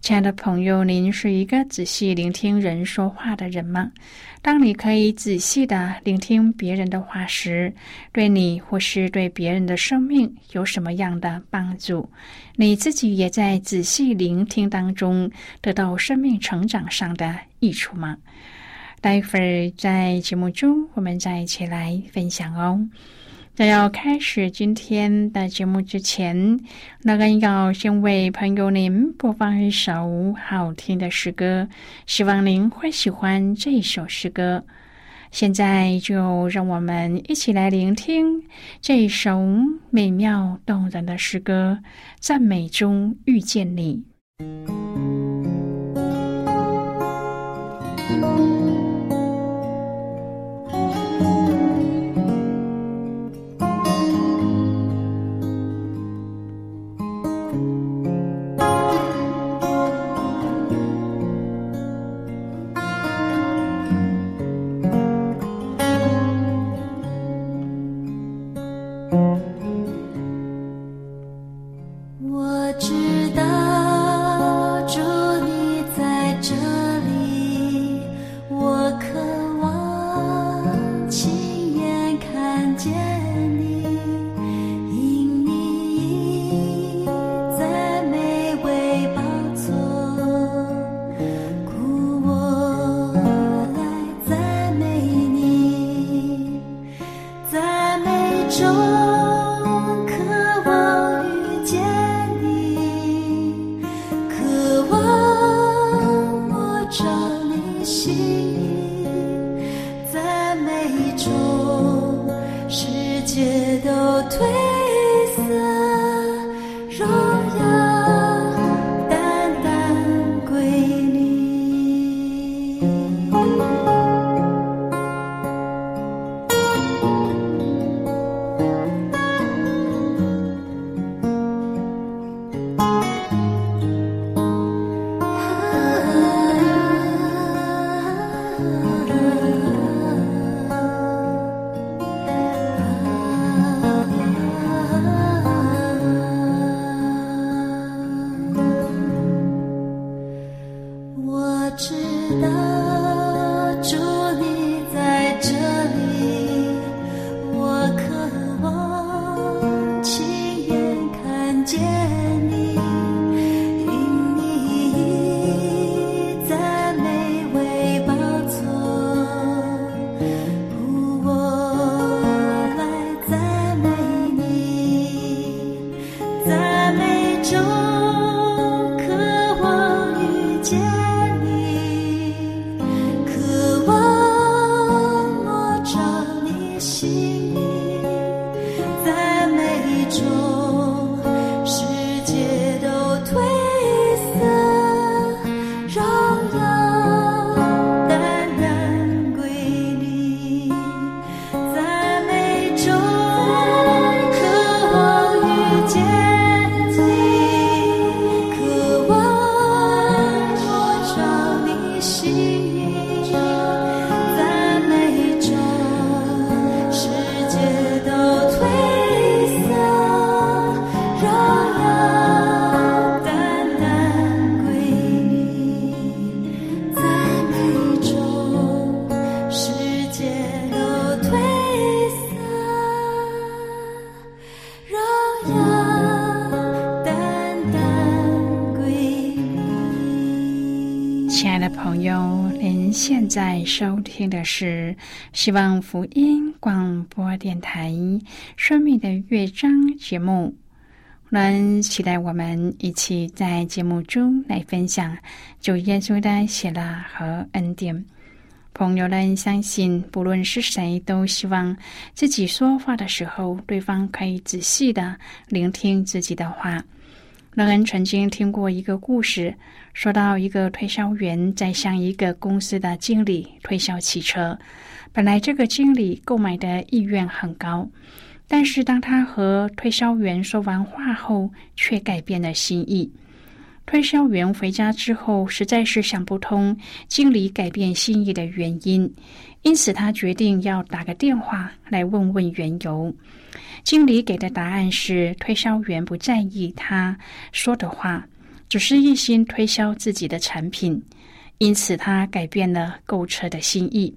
亲爱的朋友，您是一个仔细聆听人说话的人吗？当你可以仔细的聆听别人的话时，对你或是对别人的生命有什么样的帮助？你自己也在仔细聆听当中得到生命成长上的益处吗？待会儿在节目中，我们再一起来分享哦。在要开始今天的节目之前，那个要先为朋友您播放一首好听的诗歌，希望您会喜欢这首诗歌。现在就让我们一起来聆听这首美妙动人的诗歌，赞美中遇见你。见你。中。在收听的是希望福音广播电台《生命的乐章》节目。能期待我们一起在节目中来分享主耶稣的喜乐和恩典。朋友们相信，不论是谁，都希望自己说话的时候，对方可以仔细的聆听自己的话。乐恩曾经听过一个故事，说到一个推销员在向一个公司的经理推销汽车。本来这个经理购买的意愿很高，但是当他和推销员说完话后，却改变了心意。推销员回家之后，实在是想不通经理改变心意的原因，因此他决定要打个电话来问问缘由。经理给的答案是：推销员不在意他说的话，只是一心推销自己的产品，因此他改变了购车的心意。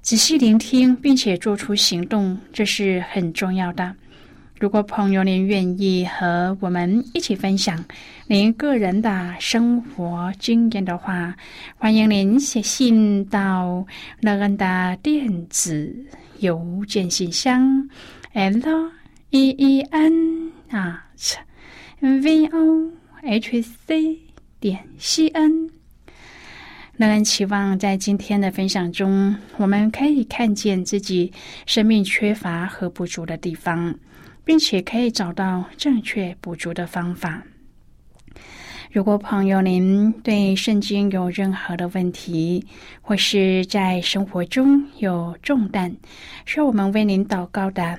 仔细聆听并且做出行动，这是很重要的。如果朋友您愿意和我们一起分享您个人的生活经验的话，欢迎您写信到乐恩的电子邮件信箱。L e e n 啊，v o h c 点 c n。乐恩期望在今天的分享中，我们可以看见自己生命缺乏和不足的地方，并且可以找到正确补足的方法。如果朋友您对圣经有任何的问题，或是在生活中有重担，需要我们为您祷告的。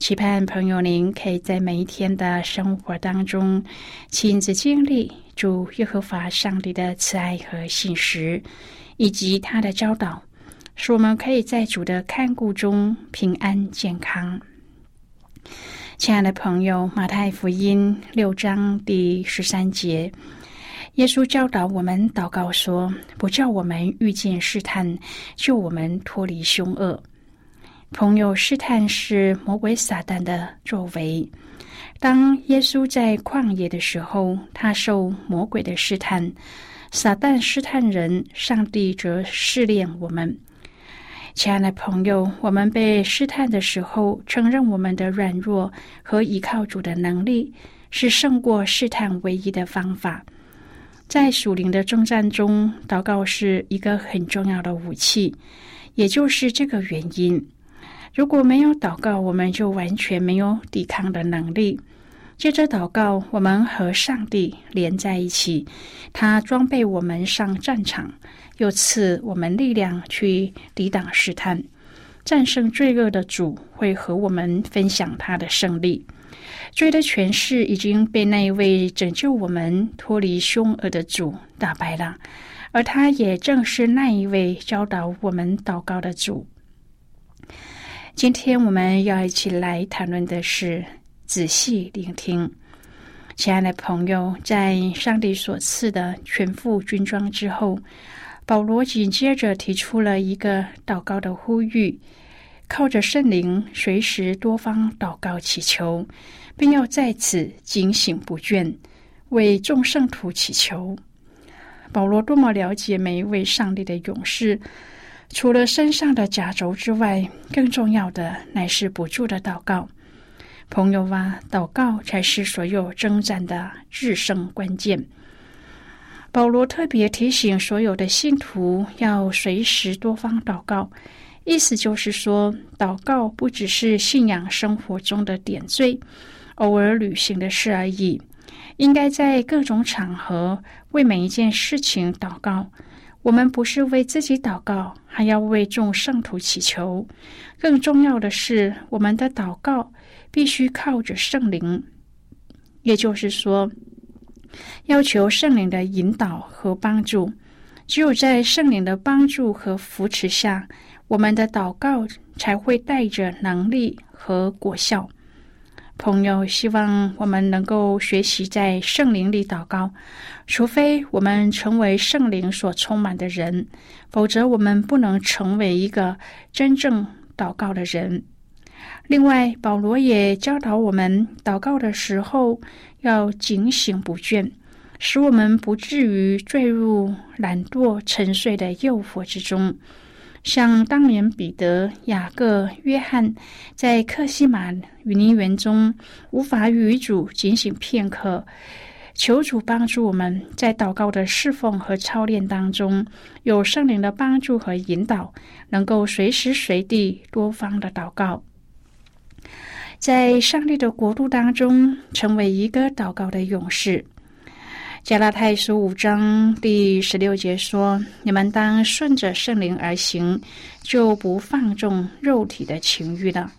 期盼朋友您可以在每一天的生活当中亲自经历。主耶和华上帝的慈爱和信实，以及他的教导，使我们可以在主的看顾中平安健康。亲爱的朋友，马太福音六章第十三节，耶稣教导我们祷告说：“不叫我们遇见试探，救我们脱离凶恶。”朋友，试探是魔鬼撒旦的作为。当耶稣在旷野的时候，他受魔鬼的试探，撒旦试探人，上帝则试炼我们。亲爱的朋友，我们被试探的时候，承认我们的软弱和依靠主的能力，是胜过试探唯一的方法。在属灵的征战中，祷告是一个很重要的武器。也就是这个原因，如果没有祷告，我们就完全没有抵抗的能力。接着祷告，我们和上帝连在一起，他装备我们上战场，又赐我们力量去抵挡试探，战胜罪恶的主会和我们分享他的胜利。罪的权势已经被那一位拯救我们脱离凶恶的主打败了，而他也正是那一位教导我们祷告的主。今天我们要一起来谈论的是。仔细聆听，亲爱的朋友，在上帝所赐的全副军装之后，保罗紧接着提出了一个祷告的呼吁：靠着圣灵，随时多方祷告祈求，并要在此警醒不倦，为众圣徒祈求。保罗多么了解每一位上帝的勇士，除了身上的甲轴之外，更重要的乃是不住的祷告。朋友啊，祷告才是所有征战的制胜关键。保罗特别提醒所有的信徒要随时多方祷告，意思就是说，祷告不只是信仰生活中的点缀、偶尔履行的事而已，应该在各种场合为每一件事情祷告。我们不是为自己祷告，还要为众圣徒祈求。更重要的是，我们的祷告。必须靠着圣灵，也就是说，要求圣灵的引导和帮助。只有在圣灵的帮助和扶持下，我们的祷告才会带着能力和果效。朋友，希望我们能够学习在圣灵里祷告，除非我们成为圣灵所充满的人，否则我们不能成为一个真正祷告的人。另外，保罗也教导我们，祷告的时候要警醒不倦，使我们不至于坠入懒惰沉睡的诱惑之中。像当年彼得、雅各、约翰在克西马雨林园中无法与主警醒片刻，求主帮助我们在祷告的侍奉和操练当中有圣灵的帮助和引导，能够随时随地多方的祷告，在上帝的国度当中成为一个祷告的勇士。加拉太书五章第十六节说：“你们当顺着圣灵而行，就不放纵肉体的情欲了。”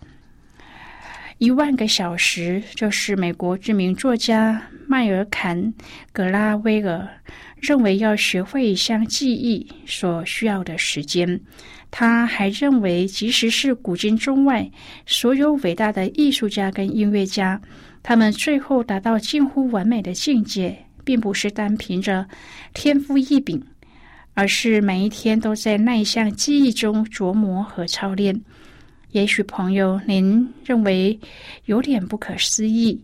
一万个小时，就是美国知名作家迈尔坎·格拉威尔认为要学会一项技艺所需要的时间。他还认为，即使是古今中外所有伟大的艺术家跟音乐家，他们最后达到近乎完美的境界。并不是单凭着天赋异禀，而是每一天都在那一项记忆中琢磨和操练。也许朋友您认为有点不可思议，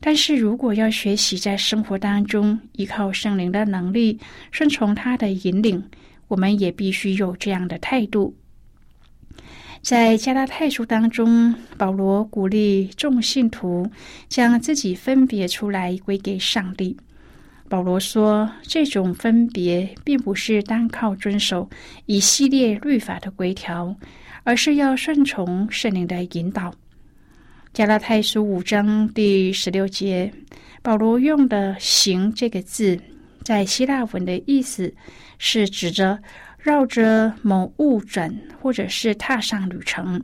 但是如果要学习在生活当中依靠圣灵的能力，顺从他的引领，我们也必须有这样的态度。在加拉太书当中，保罗鼓励众信徒将自己分别出来归给上帝。保罗说：“这种分别并不是单靠遵守一系列律法的规条，而是要顺从圣灵的引导。”加拉太书五章第十六节，保罗用的“行”这个字，在希腊文的意思是指着绕着某物转，或者是踏上旅程。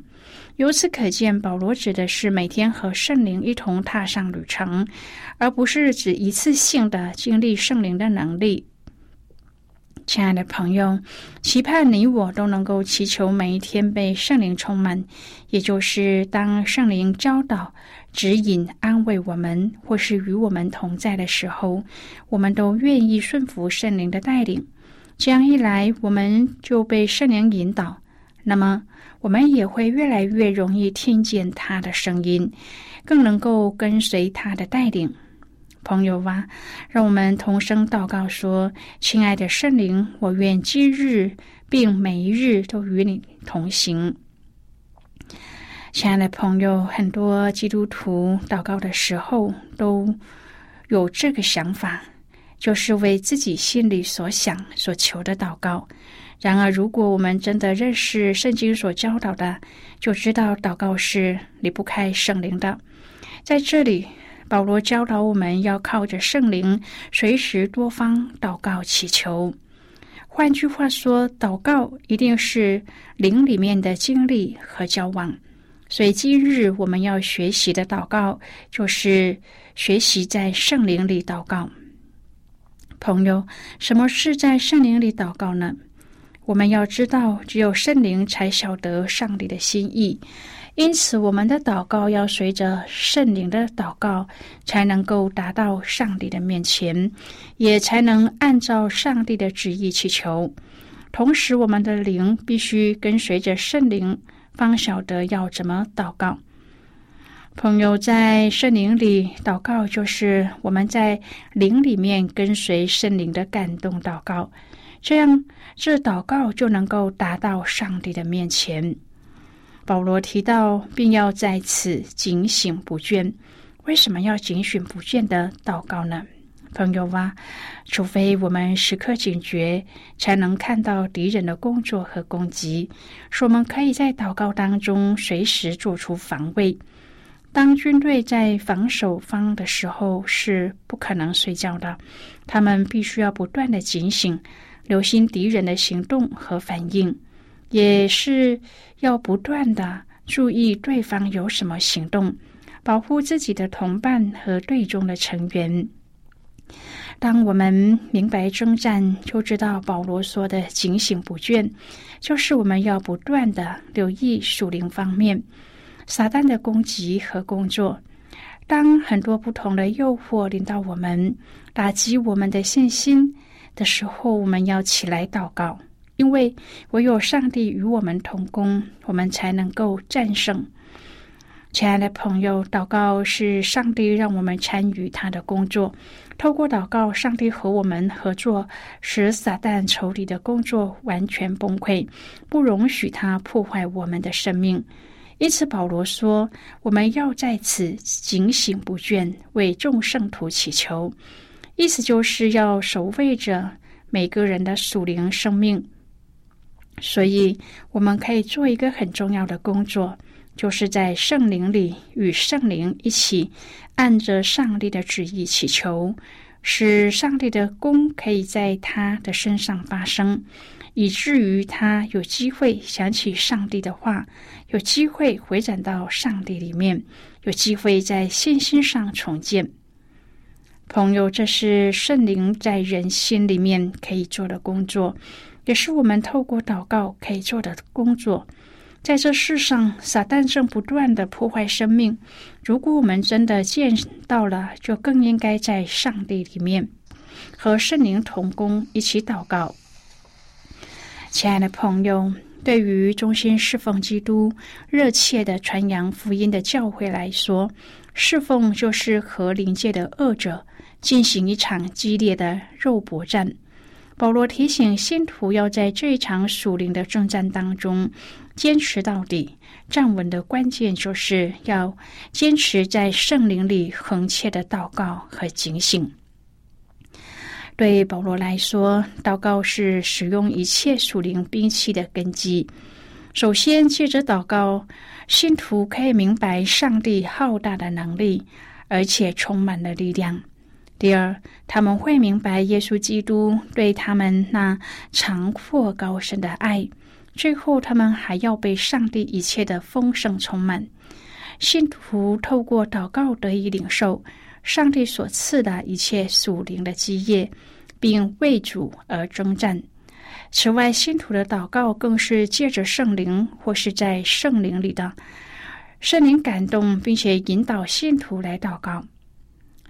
由此可见，保罗指的是每天和圣灵一同踏上旅程，而不是指一次性的经历圣灵的能力。亲爱的朋友，期盼你我都能够祈求每一天被圣灵充满，也就是当圣灵教导、指引、安慰我们，或是与我们同在的时候，我们都愿意顺服圣灵的带领。这样一来，我们就被圣灵引导。那么，我们也会越来越容易听见他的声音，更能够跟随他的带领。朋友啊，让我们同声祷告说：“亲爱的圣灵，我愿今日并每一日都与你同行。”亲爱的朋友，很多基督徒祷告的时候都有这个想法，就是为自己心里所想所求的祷告。然而，如果我们真的认识圣经所教导的，就知道祷告是离不开圣灵的。在这里，保罗教导我们要靠着圣灵，随时多方祷告祈求。换句话说，祷告一定是灵里面的经历和交往。所以，今日我们要学习的祷告，就是学习在圣灵里祷告。朋友，什么是在圣灵里祷告呢？我们要知道，只有圣灵才晓得上帝的心意，因此我们的祷告要随着圣灵的祷告，才能够达到上帝的面前，也才能按照上帝的旨意祈求。同时，我们的灵必须跟随着圣灵，方晓得要怎么祷告。朋友在圣灵里祷告，就是我们在灵里面跟随圣灵的感动祷告。这样，这祷告就能够达到上帝的面前。保罗提到，并要在此警醒不倦。为什么要警醒不倦的祷告呢？朋友啊，除非我们时刻警觉，才能看到敌人的工作和攻击，使我们可以在祷告当中随时做出防卫。当军队在防守方的时候，是不可能睡觉的，他们必须要不断的警醒。留心敌人的行动和反应，也是要不断的注意对方有什么行动，保护自己的同伴和队中的成员。当我们明白征战，就知道保罗说的“警醒不倦”，就是我们要不断的留意属灵方面撒旦的攻击和工作。当很多不同的诱惑临到我们，打击我们的信心的时候，我们要起来祷告，因为唯有上帝与我们同工，我们才能够战胜。亲爱的朋友，祷告是上帝让我们参与他的工作。透过祷告，上帝和我们合作，使撒旦仇敌的工作完全崩溃，不容许他破坏我们的生命。因此，保罗说：“我们要在此警醒不倦，为众圣徒祈求。”意思就是要守卫着每个人的属灵生命。所以，我们可以做一个很重要的工作。就是在圣灵里与圣灵一起，按着上帝的旨意祈求，使上帝的功可以在他的身上发生，以至于他有机会想起上帝的话，有机会回转到上帝里面，有机会在信心上重建。朋友，这是圣灵在人心里面可以做的工作，也是我们透过祷告可以做的工作。在这世上，撒旦正不断的破坏生命。如果我们真的见到了，就更应该在上帝里面和圣灵同工，一起祷告。亲爱的朋友，对于忠心侍奉基督、热切的传扬福音的教会来说，侍奉就是和灵界的恶者进行一场激烈的肉搏战。保罗提醒信徒要在这一场属灵的征战当中。坚持到底，站稳的关键就是要坚持在圣灵里恒切的祷告和警醒。对保罗来说，祷告是使用一切属灵兵器的根基。首先，借着祷告，信徒可以明白上帝浩大的能力，而且充满了力量。第二，他们会明白耶稣基督对他们那长阔高深的爱。最后，他们还要被上帝一切的丰盛充满。信徒透过祷告得以领受上帝所赐的一切属灵的基业，并为主而征战。此外，信徒的祷告更是借着圣灵或是在圣灵里的圣灵感动，并且引导信徒来祷告。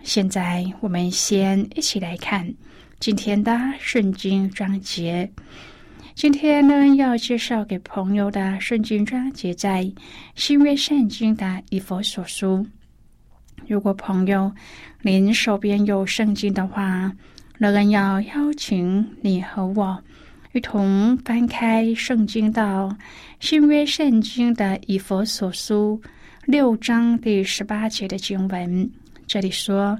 现在，我们先一起来看今天的圣经章节。今天呢，要介绍给朋友的圣经章节在新约圣经的以佛所书。如果朋友您手边有圣经的话，乐人要邀请你和我一同翻开圣经到新约圣经的以佛所书六章第十八节的经文。这里说。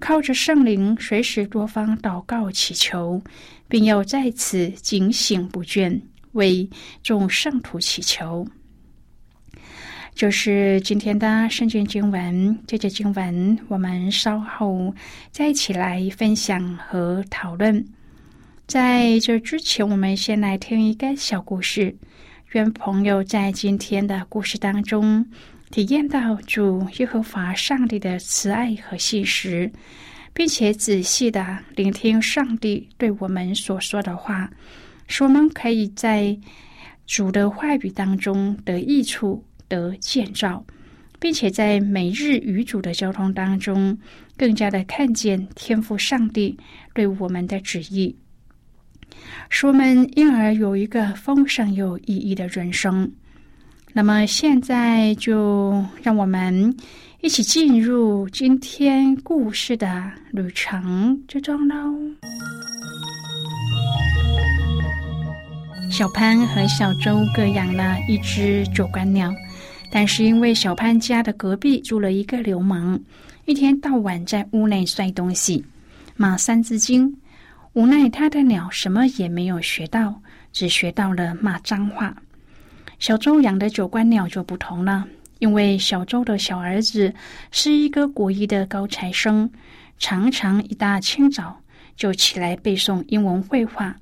靠着圣灵，随时多方祷告祈求，并要在此警醒不倦，为众圣徒祈求。就是今天的圣经经文，这节经文我们稍后再一起来分享和讨论。在这之前，我们先来听一个小故事。愿朋友在今天的故事当中。体验到主耶和华上帝的慈爱和信实，并且仔细的聆听上帝对我们所说的话，使我们可以在主的话语当中得益处、得建造，并且在每日与主的交通当中，更加的看见天赋上帝对我们的旨意，使我们因而有一个丰盛有意义的人生。那么现在就让我们一起进入今天故事的旅程之中喽。小潘和小周各养了一只九官鸟，但是因为小潘家的隔壁住了一个流氓，一天到晚在屋内摔东西，骂三字经。无奈他的鸟什么也没有学到，只学到了骂脏话。小周养的九官鸟就不同了，因为小周的小儿子是一个国一的高材生，常常一大清早就起来背诵英文绘画，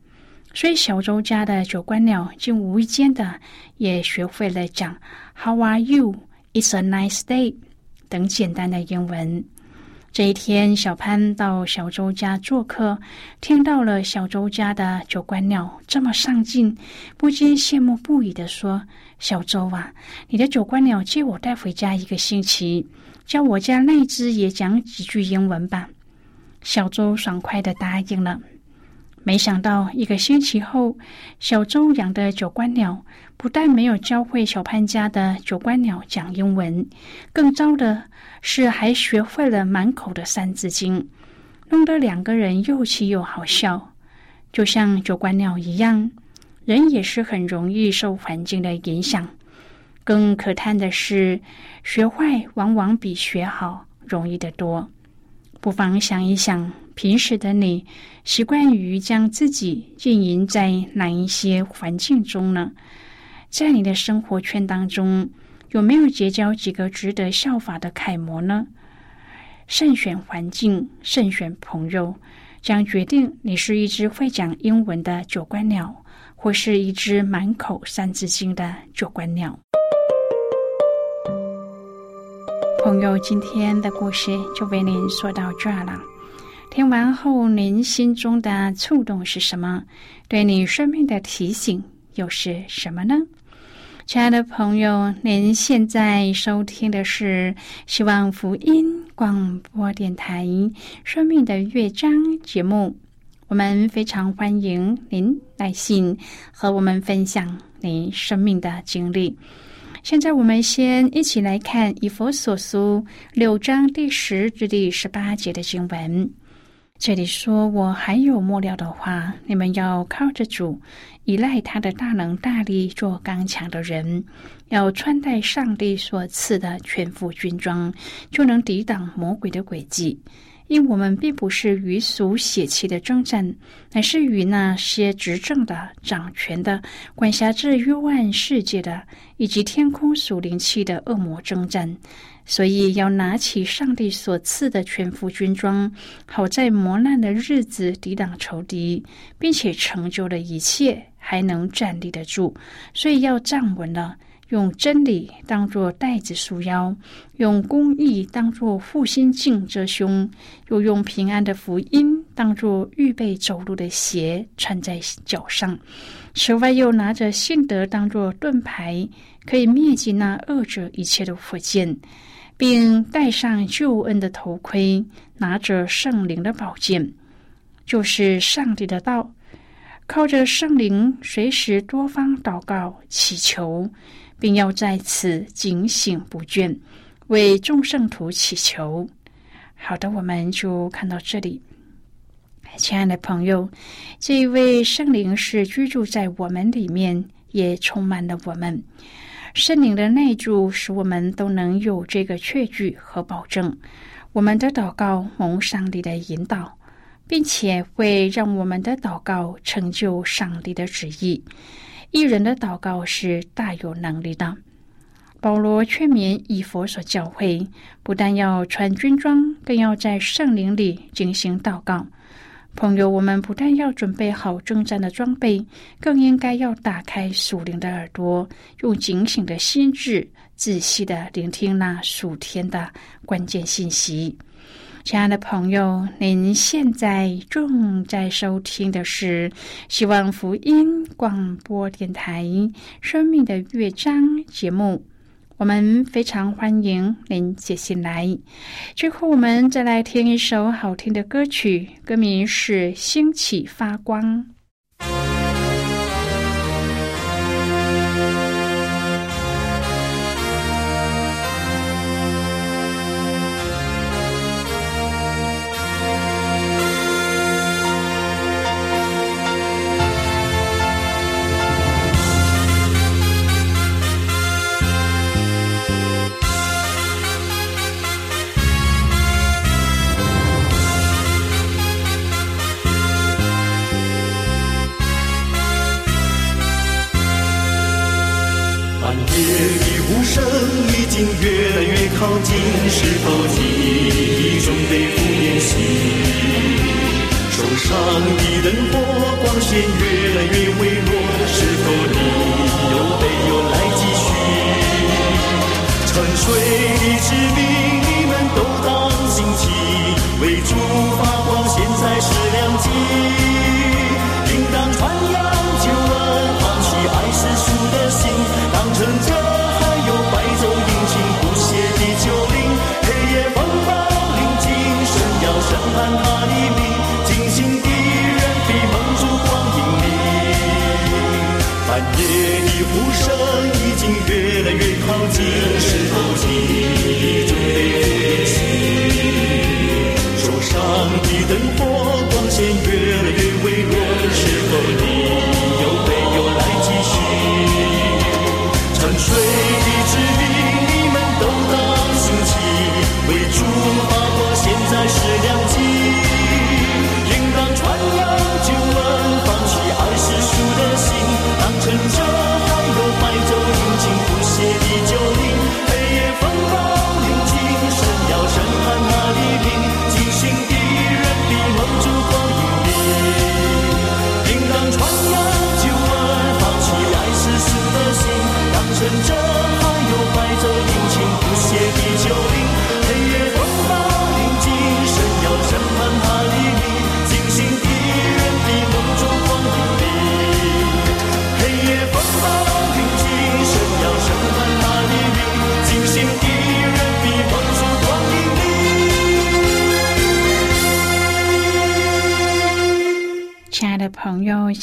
所以小周家的九官鸟竟无意间的也学会了讲 “How are you? It's a nice day” 等简单的英文。这一天，小潘到小周家做客，听到了小周家的九官鸟这么上进，不禁羡慕不已的说：“小周啊，你的九官鸟借我带回家一个星期，叫我家那只也讲几句英文吧。”小周爽快的答应了。没想到一个星期后，小周养的九官鸟不但没有教会小潘家的九官鸟讲英文，更糟的是还学会了满口的三字经，弄得两个人又气又好笑。就像九官鸟一样，人也是很容易受环境的影响。更可叹的是，学坏往往比学好容易得多。不妨想一想。平时的你，习惯于将自己经营在哪一些环境中呢？在你的生活圈当中，有没有结交几个值得效法的楷模呢？慎选环境，慎选朋友，将决定你是一只会讲英文的九官鸟，或是一只满口三字经的九官鸟。朋友，今天的故事就为您说到这儿了。听完后，您心中的触动是什么？对你生命的提醒又是什么呢？亲爱的朋友，您现在收听的是希望福音广播电台《生命的乐章》节目。我们非常欢迎您来信和我们分享您生命的经历。现在，我们先一起来看以佛所书六章第十至第十八节的经文。这里说：“我还有末了的话，你们要靠着主，依赖他的大能大力，做刚强的人，要穿戴上帝所赐的全副军装，就能抵挡魔鬼的诡计。因我们并不是与属血气的征战，乃是与那些执政的、掌权的、管辖这幽暗世界的，以及天空属灵气的恶魔征战。”所以要拿起上帝所赐的全副军装，好在磨难的日子抵挡仇敌，并且成就了一切，还能站立得住。所以要站稳了，用真理当作带子束腰，用公义当作护心镜遮胸，又用平安的福音当作预备走路的鞋穿在脚上。此外，又拿着信德当作盾牌，可以灭尽那恶者一切的火箭。并戴上救恩的头盔，拿着圣灵的宝剑，就是上帝的道，靠着圣灵随时多方祷告祈求，并要在此警醒不倦，为众圣徒祈求。好的，我们就看到这里，亲爱的朋友，这一位圣灵是居住在我们里面，也充满了我们。圣灵的内住，使我们都能有这个确据和保证。我们的祷告蒙上帝的引导，并且会让我们的祷告成就上帝的旨意。一人的祷告是大有能力的。保罗劝勉以佛所教诲，不但要穿军装，更要在圣灵里进行祷告。朋友，我们不但要准备好征战的装备，更应该要打开属灵的耳朵，用警醒的心智，仔细的聆听那属天的关键信息。亲爱的朋友，您现在正在收听的是希望福音广播电台《生命的乐章》节目。我们非常欢迎您写信来。最后，我们再来听一首好听的歌曲，歌名是《兴起发光》。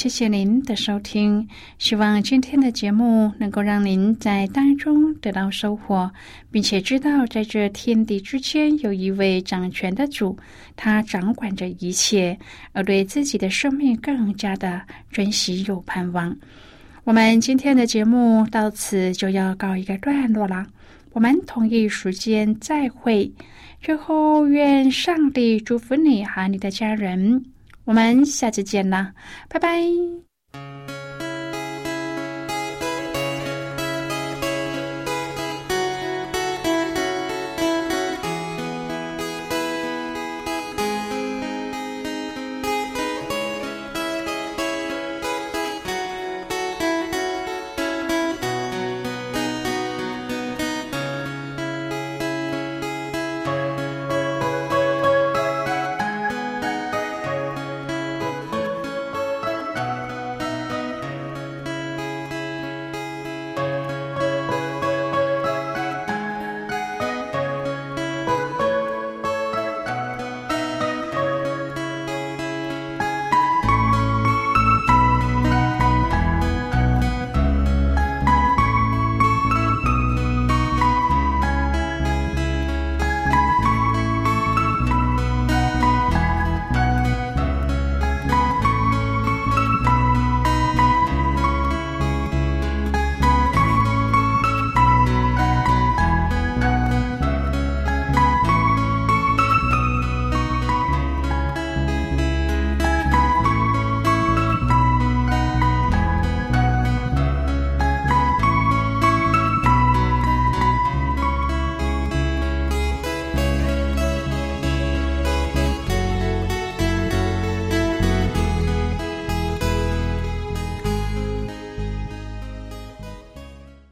谢谢您的收听。希望今天的节目能够让您在当中得到收获，并且知道在这天地之间有一位掌权的主，他掌管着一切，而对自己的生命更加的珍惜有盼望。我们今天的节目到此就要告一个段落了，我们同一时间再会。最后，愿上帝祝福你和你的家人。我们下次见啦，拜拜。